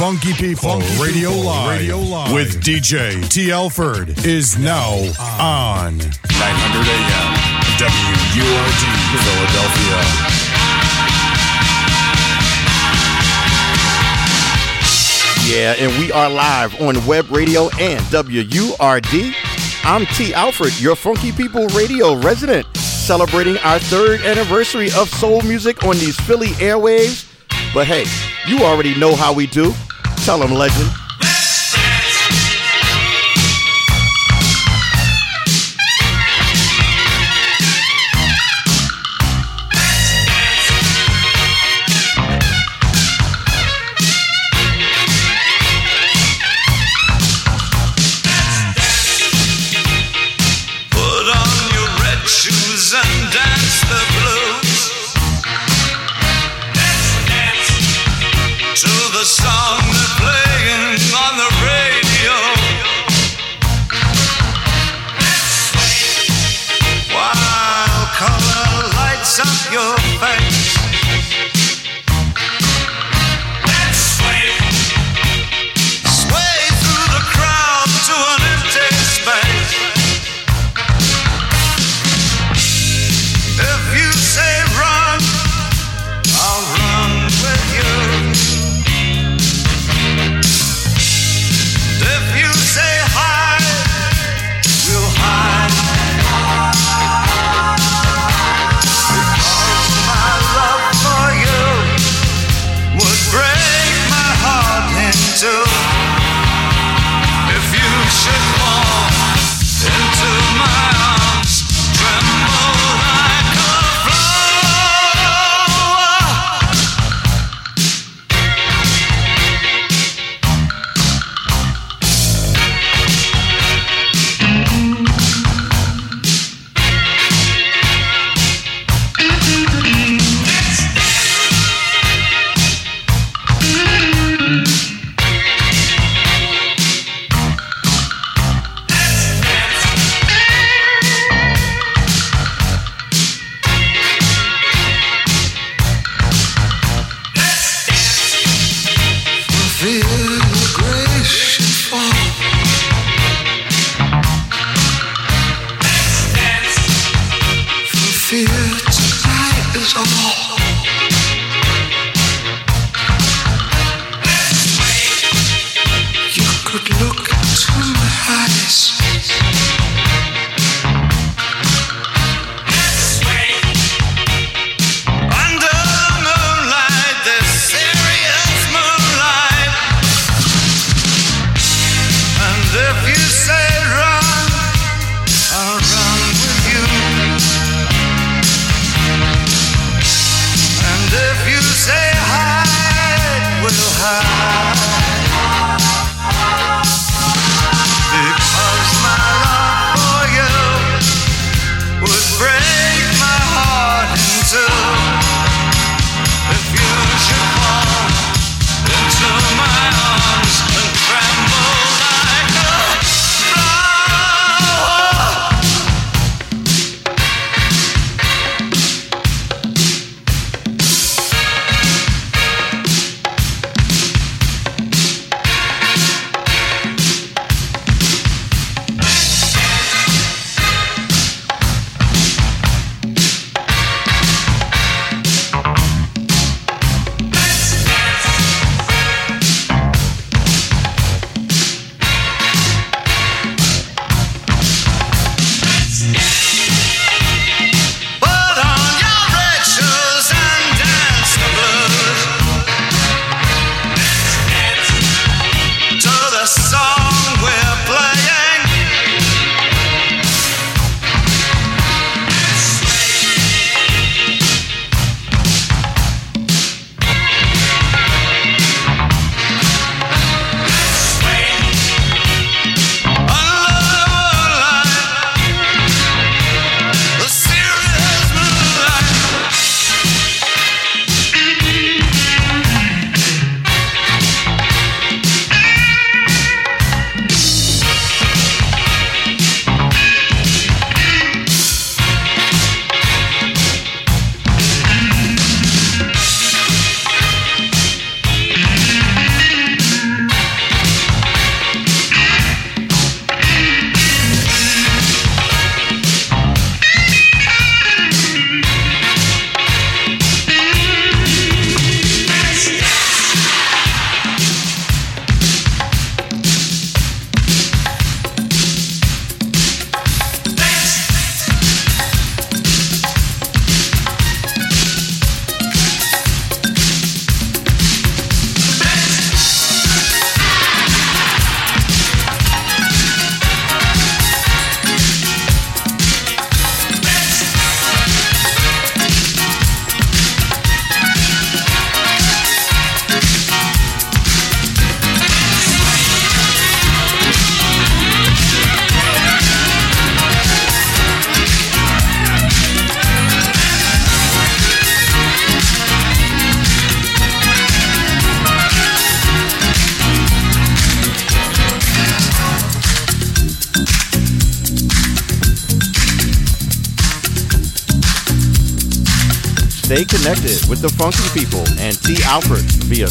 Funky People Radio Live, Radio Live with DJ T. Alford is now on 900 AM WURD Philadelphia. Yeah, and we are live on web radio and WURD. I'm T. Alfred, your Funky People radio resident, celebrating our third anniversary of soul music on these Philly airwaves. But hey, you already know how we do. Tell them, legend.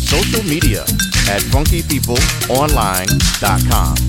Social media at funkypeopleonline.com.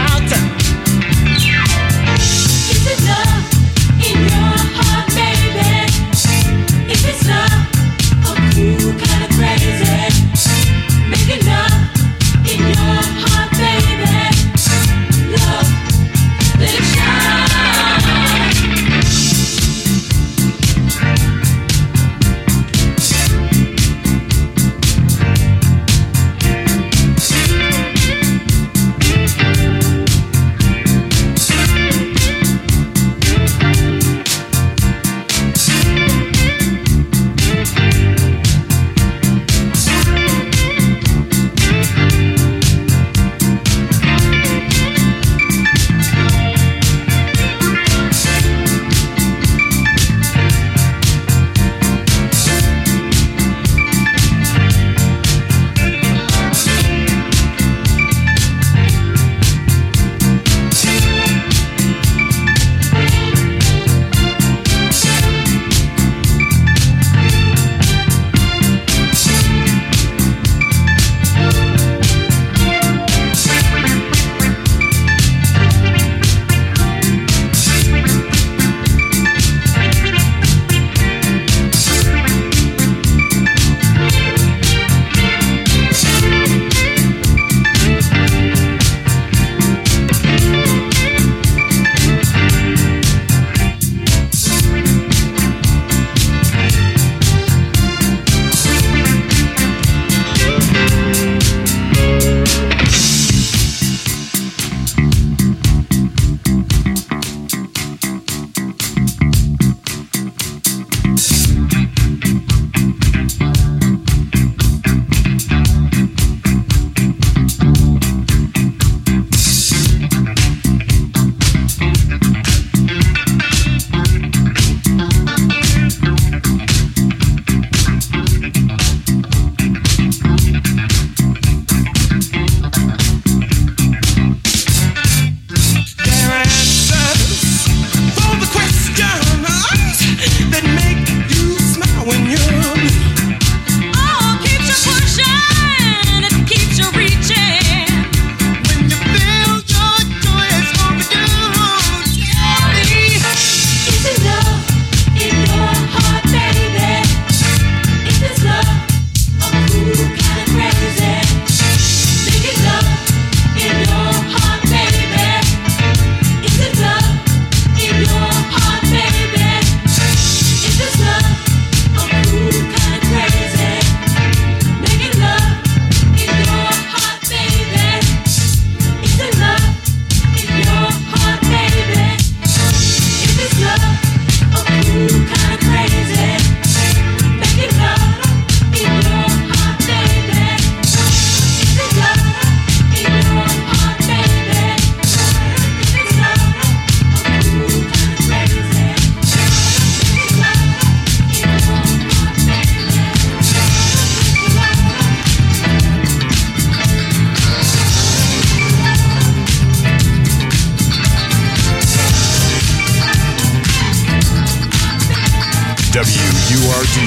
WURD,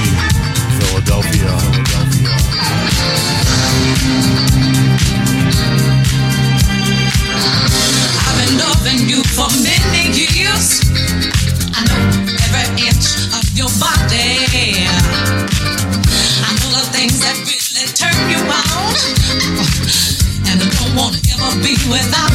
Philadelphia. I've been loving you for many years. I know every inch of your body. I know the things that really turn you on. And I don't want to ever be without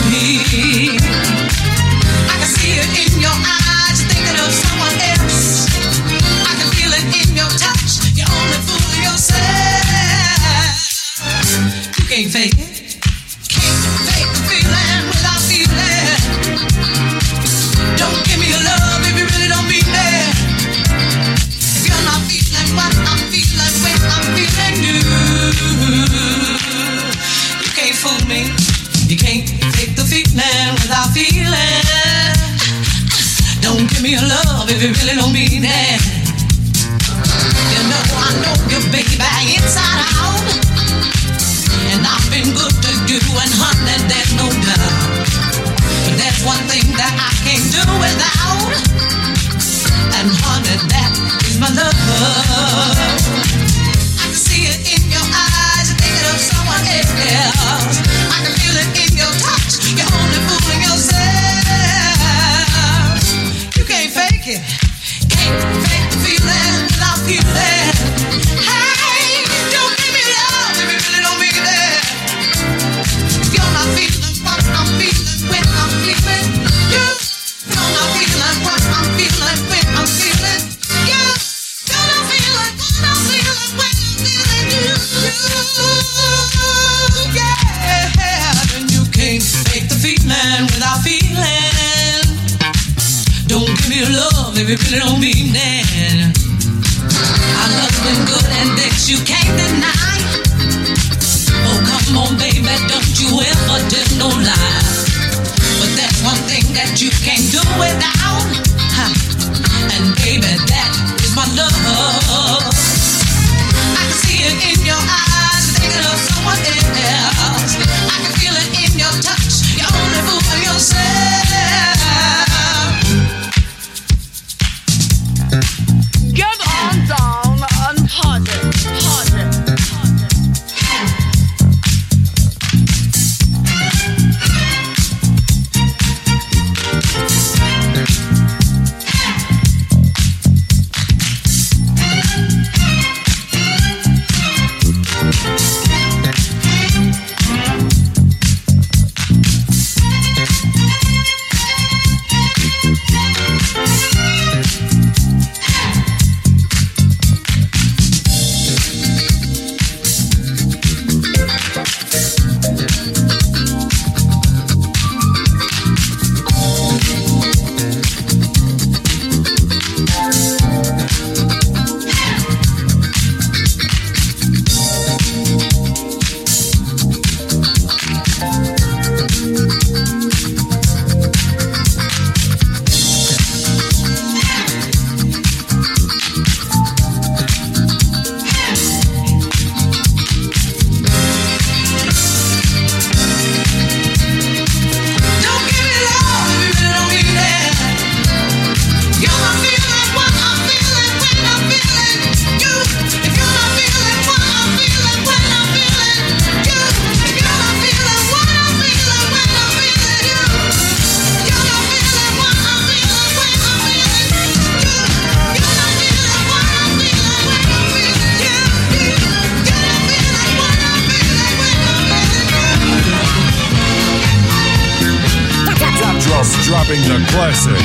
Larson.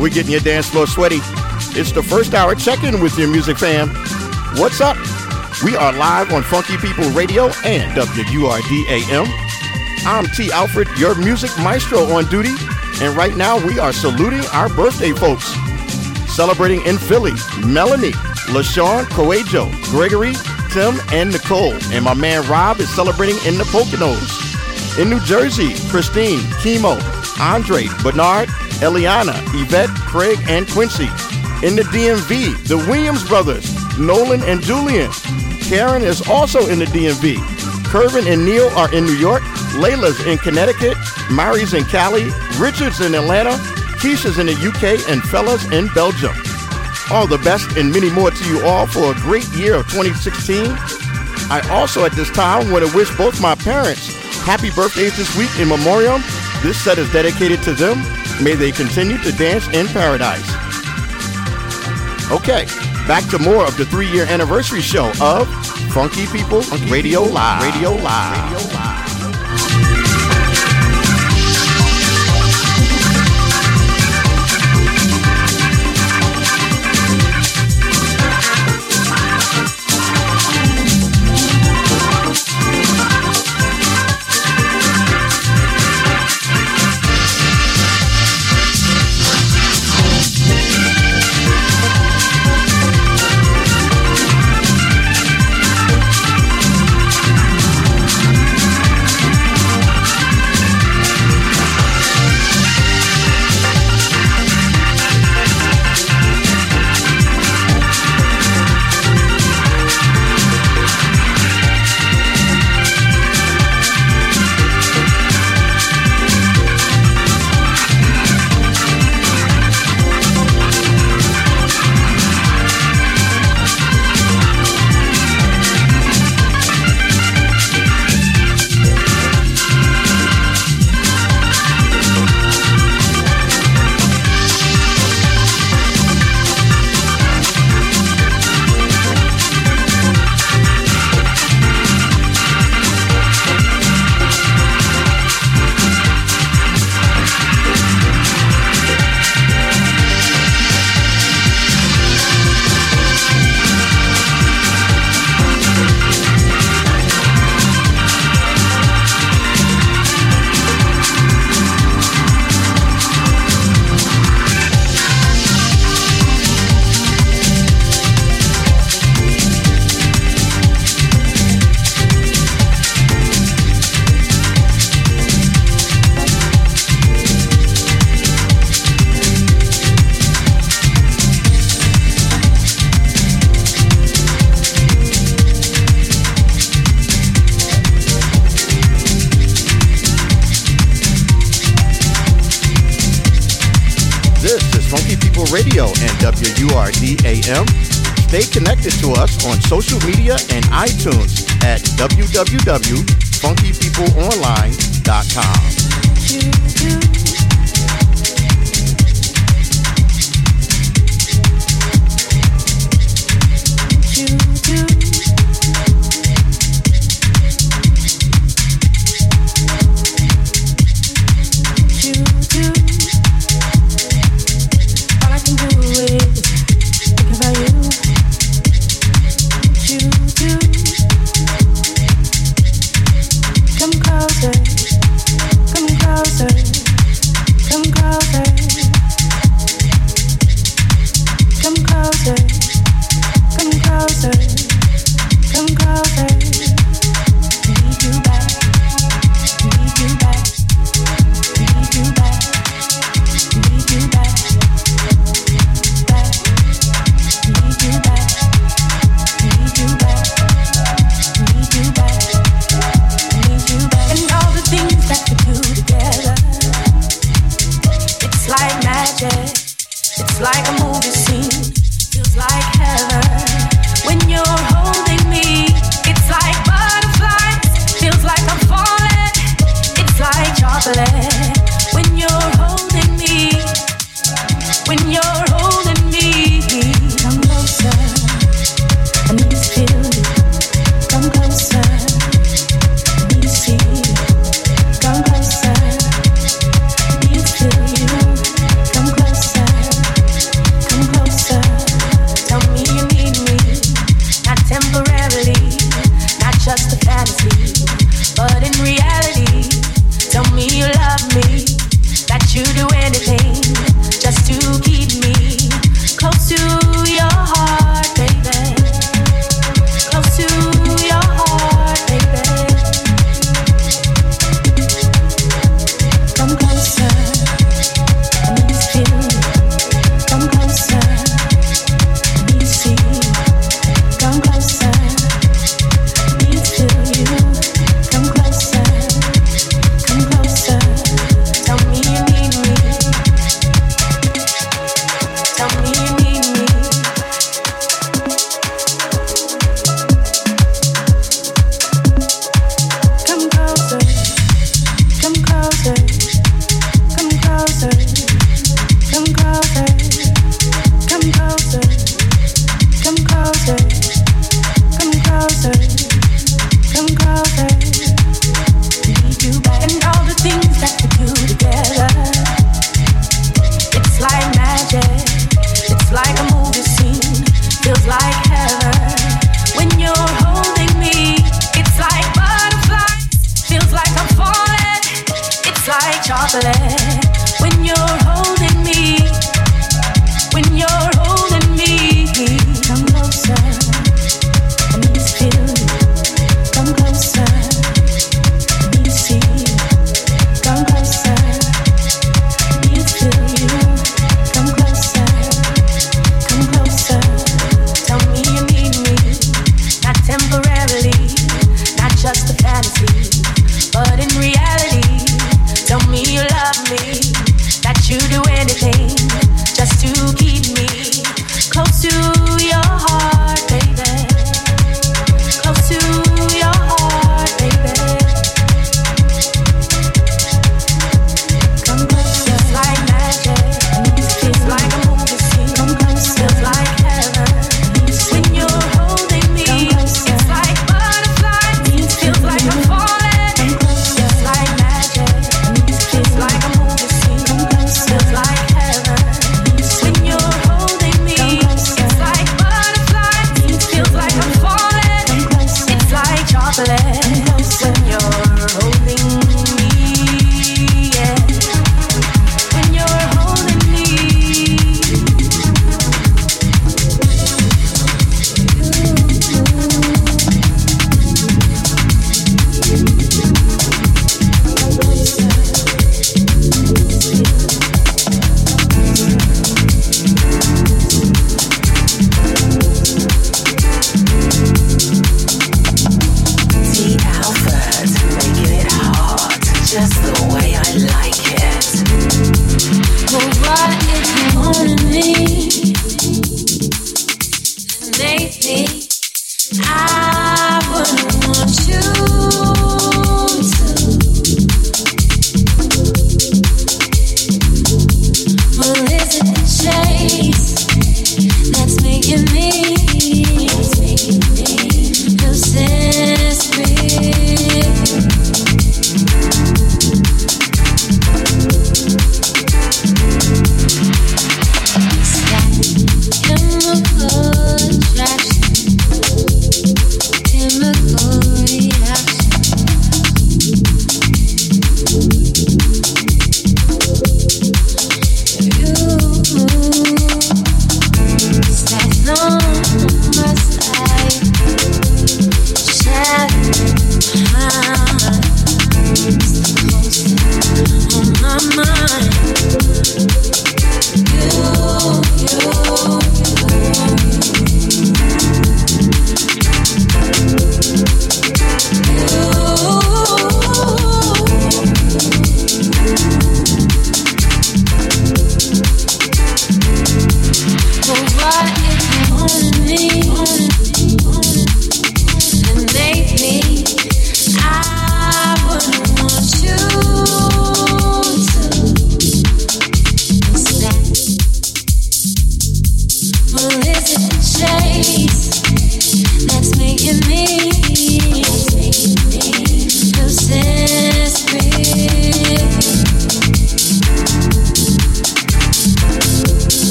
We're getting your dance floor sweaty. It's the first hour check-in with your music fam. What's up? We are live on Funky People Radio and WURD AM. I'm T. Alfred, your music maestro on duty, and right now we are saluting our birthday folks. Celebrating in Philly, Melanie, LaShawn, Coelho, Gregory, Tim, and Nicole. And my man Rob is celebrating in the Poconos. In New Jersey, Christine, Chemo, Andre, Bernard, Eliana, Yvette, Craig, and Quincy. In the DMV, the Williams brothers, Nolan and Julian. Karen is also in the DMV. Kervin and Neil are in New York. Layla's in Connecticut. Mari's in Cali. Richard's in Atlanta. Keisha's in the UK. And Fellas in Belgium. All the best and many more to you all for a great year of 2016. I also at this time want to wish both my parents happy birthdays this week in memoriam. This set is dedicated to them. May they continue to dance in paradise. Okay, back to more of the three-year anniversary show of Funky People Radio Live. Radio Live. Radio Live. And WURD AM. Stay connected to us on social media and iTunes at www.funkypeopleonline.com.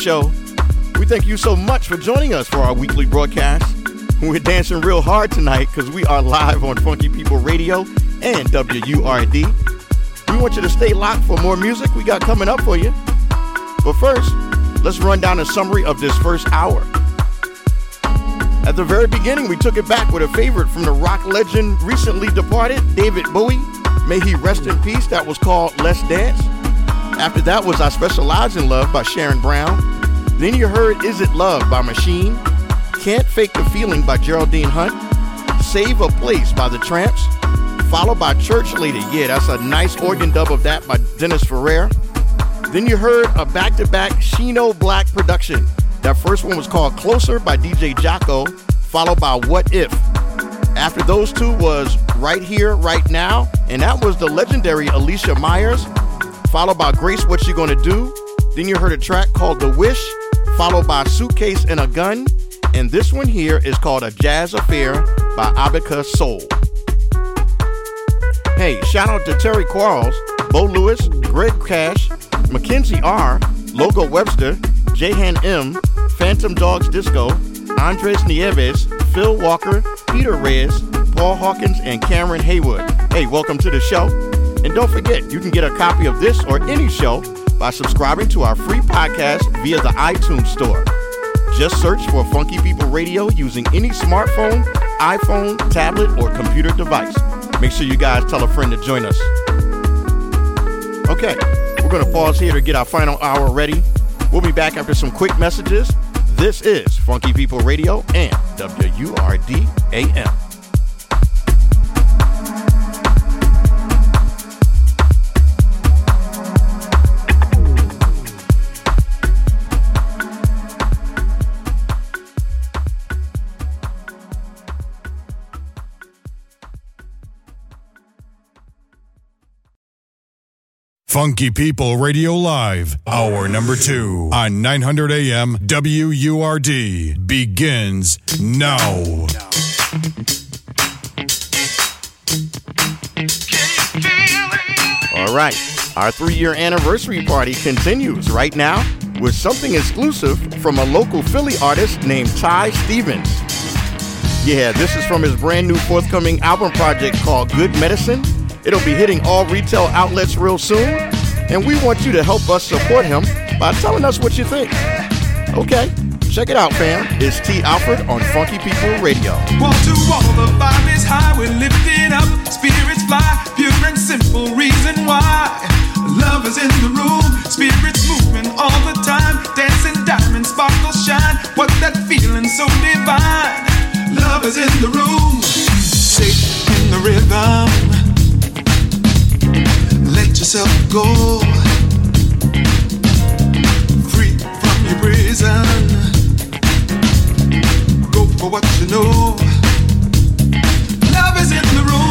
show. We thank you so much for joining us for our weekly broadcast. We're dancing real hard tonight because we are live on Funky People Radio and WURD. We want you to stay locked for more music we got coming up for you. But first, let's run down a summary of this first hour. At the very beginning, we took it back with a favorite from the rock legend recently departed, David Bowie. May he rest in peace. That was called Let's Dance. After that was I Specialize in Love by Sharon Brown. Then you heard Is It Love by Machine. Can't Fake the Feeling by Geraldine Hunt. Save a Place by The Trammps. Followed by Church Lady. Yeah, that's a nice organ dub of that by Dennis Ferrer. Then you heard a back-to-back Shino Blackk production. That first one was called Closer by DJ Jacko, followed by What If. After those two was Right Here, Right Now, and that was the legendary Alicia Myers, followed by Grace What You Gonna Do. Then you heard a track called The Wish, followed by Suitcase and a Gun, and this one here is called A Jazz Affair by Abicah Soul. Hey, shout out to Terry Quarles, Bo Lewis, Greg Cash, Mackenzie R, Logo Webster, Jahan M, Phantom Dogs Disco, Andres Nieves, Phil Walker, Peter Reyes, Paul Hawkins, and Cameron Haywood. Hey, welcome to the show. And don't forget, you can get a copy of this or any show by subscribing to our free podcast via the iTunes Store. Just search for Funky People Radio using any smartphone, iPhone, tablet, or computer device. Make sure you guys tell a friend to join us. Okay, we're going to pause here to get our final hour ready. We'll be back after some quick messages. This is Funky People Radio and WURD AM. Funky People Radio Live, hour number two on 900 AM WURD begins now. All right, our three year anniversary party continues right now with something exclusive from a local Philly artist named Ty Stevens. Yeah, this is from his brand new forthcoming album project called Good Medicine. It'll be hitting all retail outlets real soon, and we want you to help us support him by telling us what you think. Okay, check it out, fam. It's T. Alfred on Funky People Radio. Wall to wall, the vibe is high. We're lifted up, spirits fly. Pure and simple reason why. Love is in the room, spirits moving all the time. Dancing diamonds, sparkle shine. What's that feeling so divine? Love is in the room, in the rhythm. Yourself go, free from your prison. Go for what you know. Love is in the room.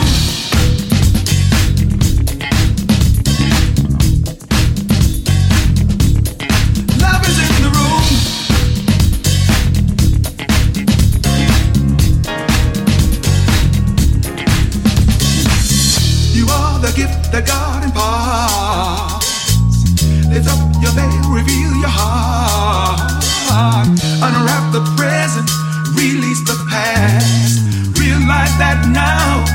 Your veil, reveal your heart. Unwrap the present, release the past. Realize that now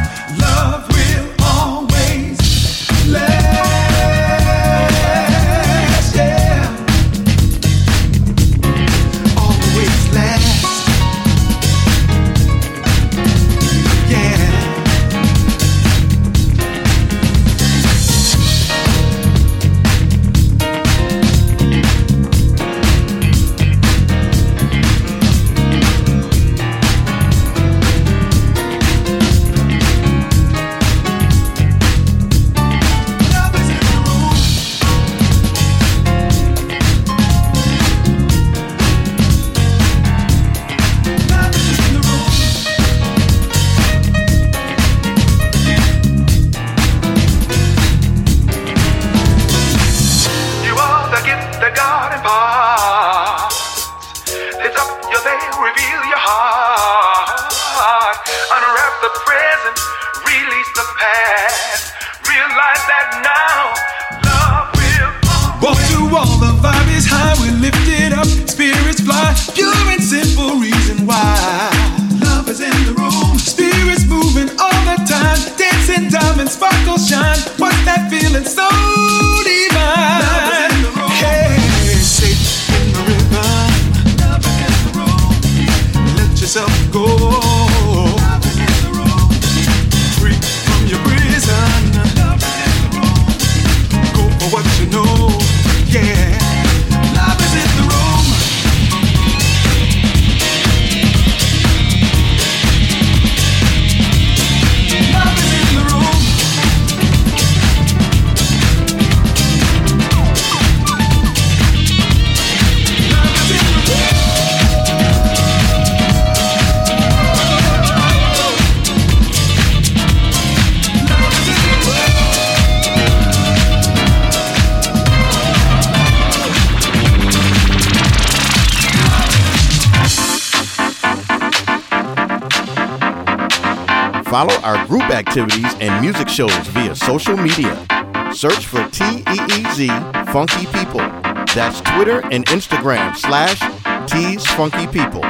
shows via social media. Search for T-E-E-Z Funky People. That's Twitter and Instagram slash T's Funky People.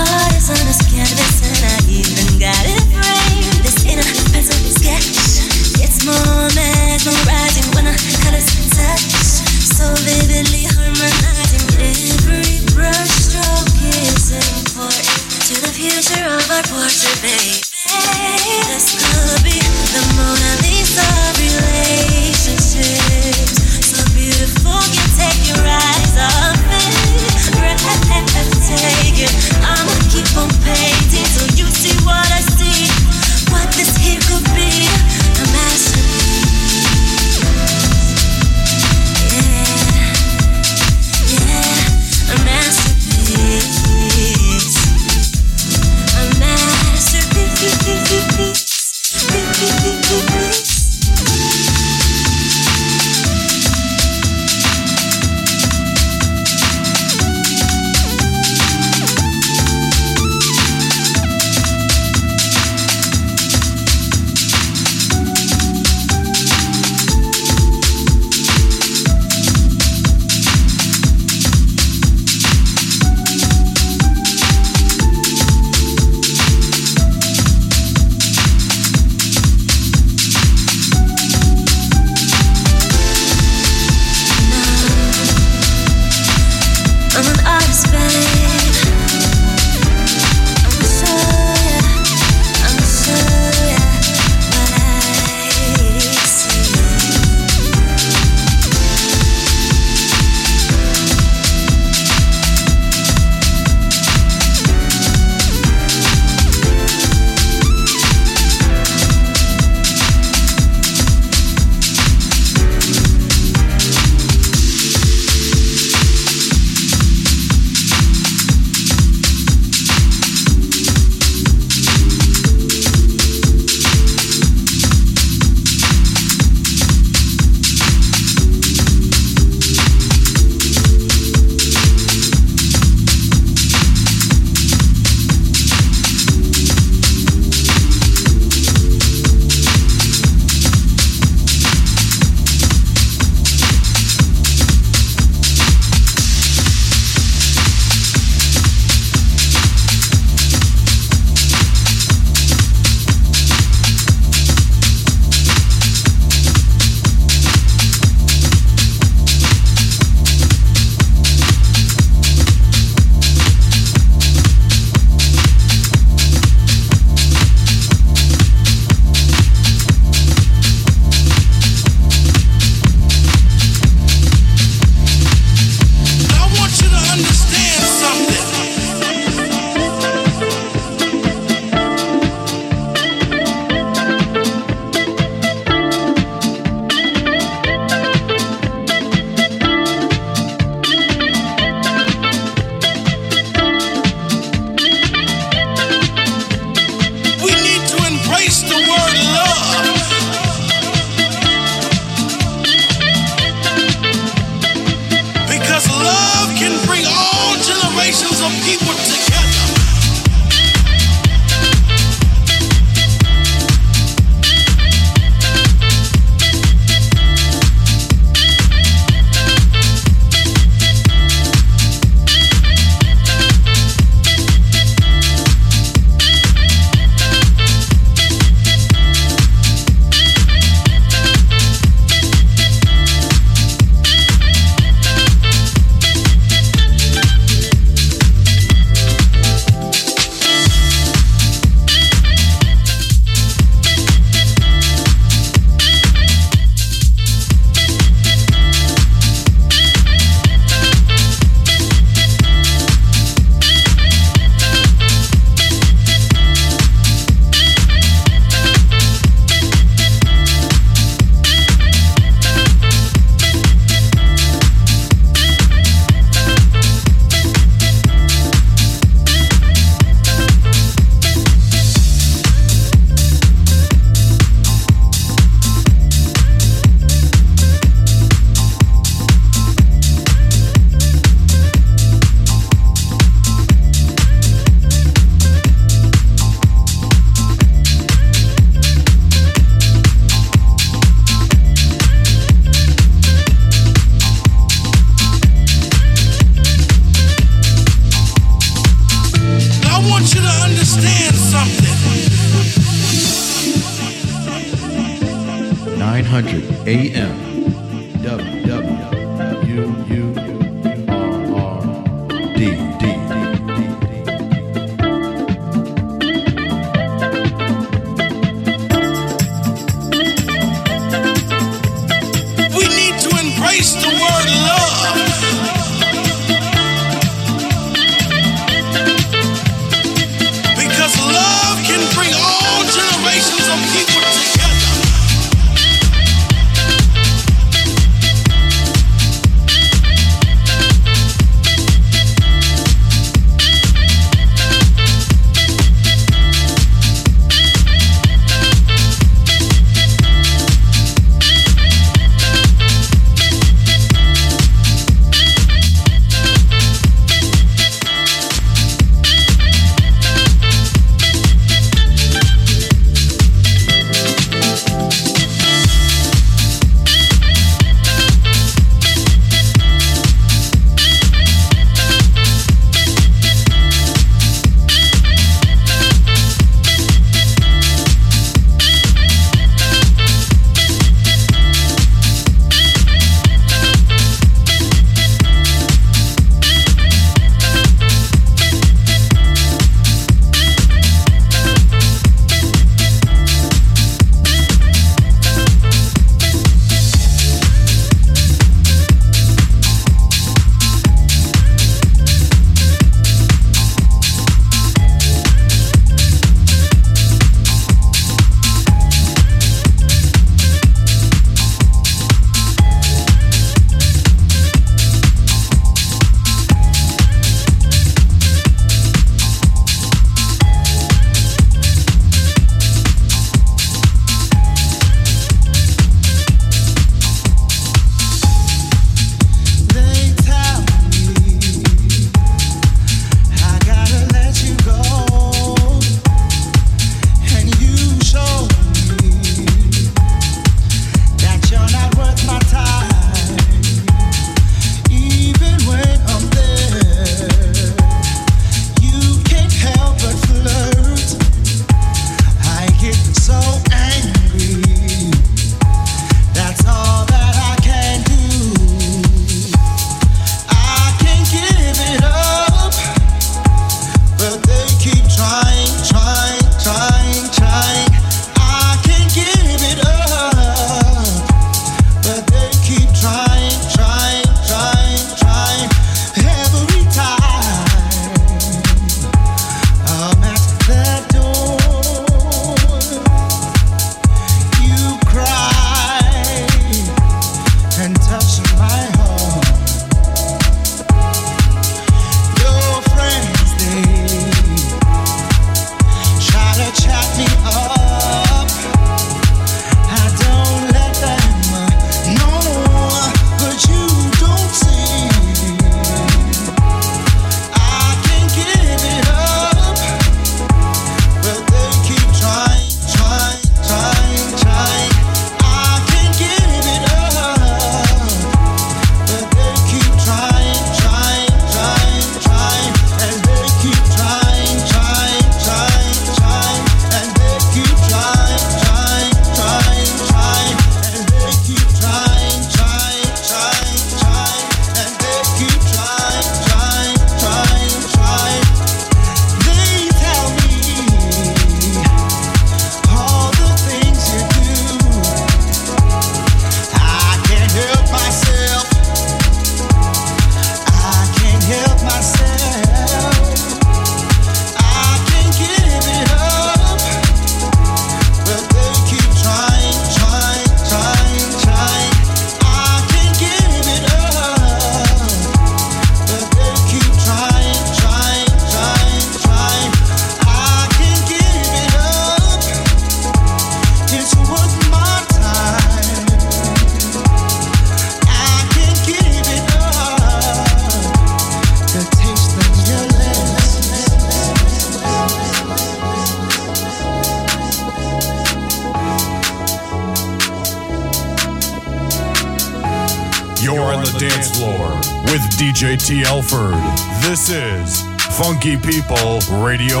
Radio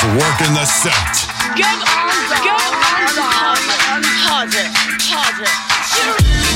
is working the set. Get on, get on, pause it, pause it, pause it.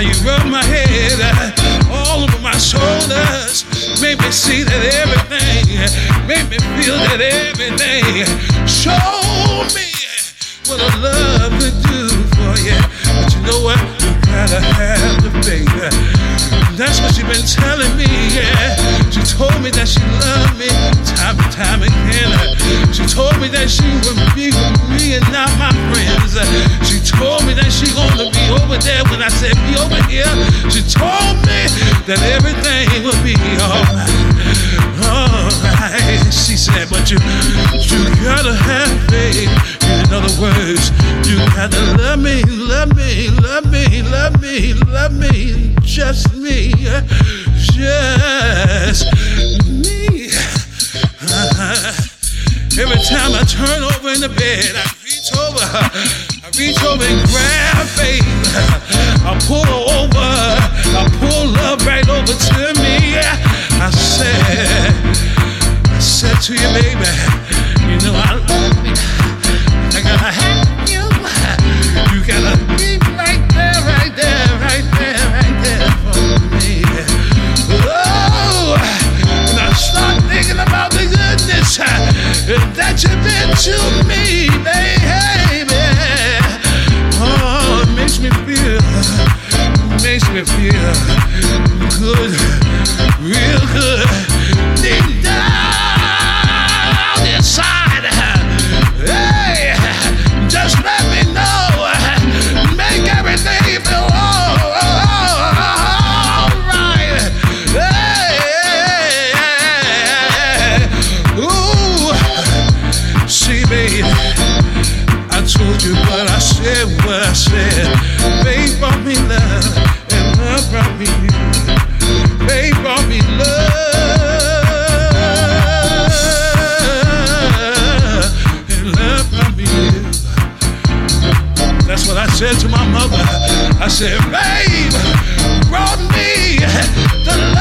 How you rub my head all over my shoulders, make me see that everything, make me feel that everything. Show me what a love could do for you. But you know what? Gotta have the faith. That's what she been telling me, yeah. She told me that she loved me time and time again. She told me that she would be with me and not my friends. She told me that she gonna be over there when I said be over here. She told me that everything would be alright. Alright. She said, but you you gotta have faith. In other words, you gotta love me, love me, love me, love me, love me, just me, just me. Uh-huh. Every time I turn over in the bed, I reach over, I reach over and grab faith. I pull her over, I pull love right over to me. I said, I said to you, baby, you know I love you. Feel makes me feel good, real good. Deep down said, brought me love, and love brought me you. Brought me love, and love brought me you. That's what I said to my mother. I said, Babe, brought me the love.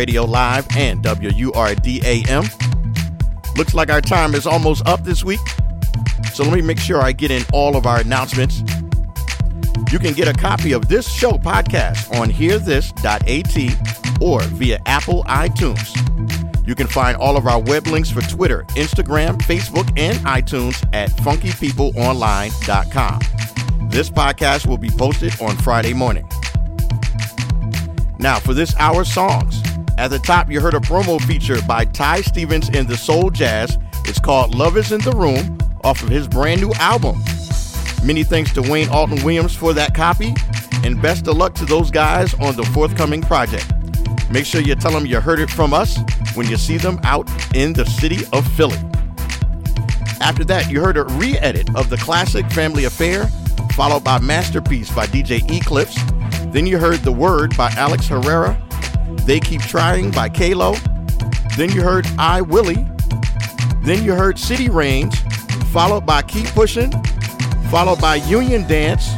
Radio Live and WURD AM. Looks like our time is almost up this week, so let me make sure I get in all of our announcements. You can get a copy of this show podcast on hearthis.at or via Apple iTunes. You can find all of our web links for Twitter, Instagram, Facebook, and iTunes at funkypeopleonline.com. This podcast will be posted on Friday morning. Now, for this hour's songs. At the top, you heard a promo feature by Ty Stevens in the SoulJaazz. It's called Love is in the Room off of his brand new album. Many thanks to Wayne Alton Williams for that copy, and best of luck to those guys on the forthcoming project. Make sure you tell them you heard it from us when you see them out in the city of Philly. After that, you heard a re edit of the classic Family Affair, followed by Masterpiece by DJ E-Clyps. Then you heard The Word by Alex Herrera, They Keep Trying by Kaylow. Then you heard Aye Wili. Then you heard City Rains, followed by Keep Pushing, followed by Union Dance.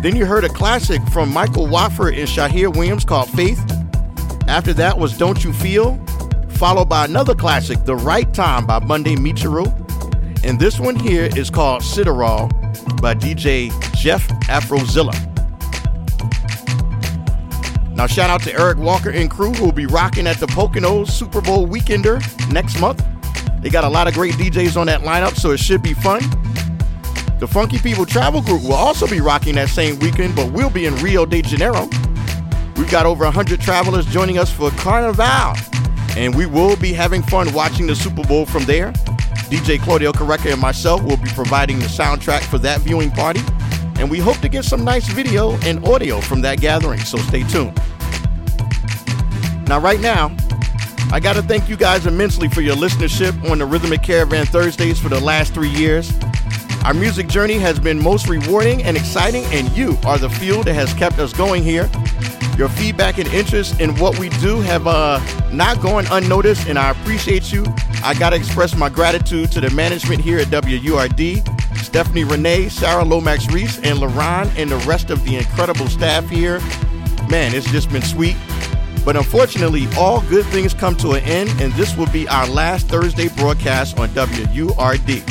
Then you heard a classic from Michael Watford and Shaheer Williams called Faith. After that was Don't You Feel, followed by another classic, The Right Time by Monday Michiru. And this one here is called Cideral by DJ Jeff Afrozilla. Now, shout out to Eric Walker and crew who will be rocking at the Poconos Super Bowl Weekender next month. They got a lot of great DJs on that lineup, so it should be fun. The Funky People Travel Group will also be rocking that same weekend, but we'll be in Rio de Janeiro. We've got over 100 travelers joining us for Carnival, and we will be having fun watching the Super Bowl from there. DJ Claudio Correca and myself will be providing the soundtrack for that viewing party, and we hope to get some nice video and audio from that gathering, so stay tuned. Now, right now, I got to thank you guys immensely for your listenership on the Rhythmic Caravan Thursdays for the last three years. Our music journey has been most rewarding and exciting, and you are the fuel that has kept us going here. Your feedback and interest in what we do have uh, not gone unnoticed, and I appreciate you. I got to express my gratitude to the management here at WURD, Stephanie Renee, Sarah Lomax Reese, and Laron, and the rest of the incredible staff here. Man, it's just been sweet. But unfortunately, all good things come to an end, and this will be our last Thursday broadcast on WURD.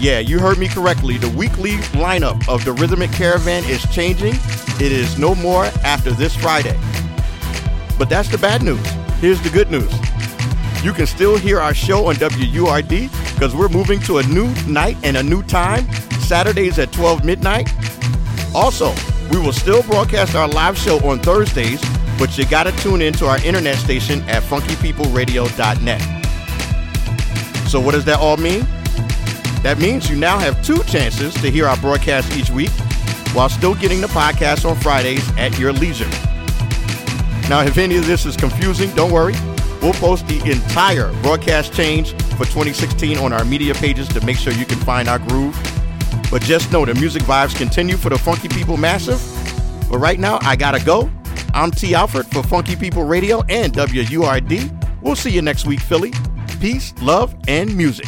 Yeah, you heard me correctly. The weekly lineup of the Rhythmic Caravan is changing. It is no more after this Friday. But that's the bad news. Here's the good news. You can still hear our show on WURD because we're moving to a new night and a new time, Saturdays at 12 midnight. Also, we will still broadcast our live show on Thursdays, but you got to tune in to our internet station at funkypeopleradio.net. So, what does that all mean? That means you now have two chances to hear our broadcast each week while still getting the podcast on Fridays at your leisure. Now, if any of this is confusing, don't worry. We'll post the entire broadcast change for 2016 on our media pages to make sure you can find our groove. But just know the music vibes continue for the Funky People Massive. But right now, I gotta go. I'm T. Alfred for Funky People Radio and WURD. We'll see you next week, Philly. Peace, love, and music.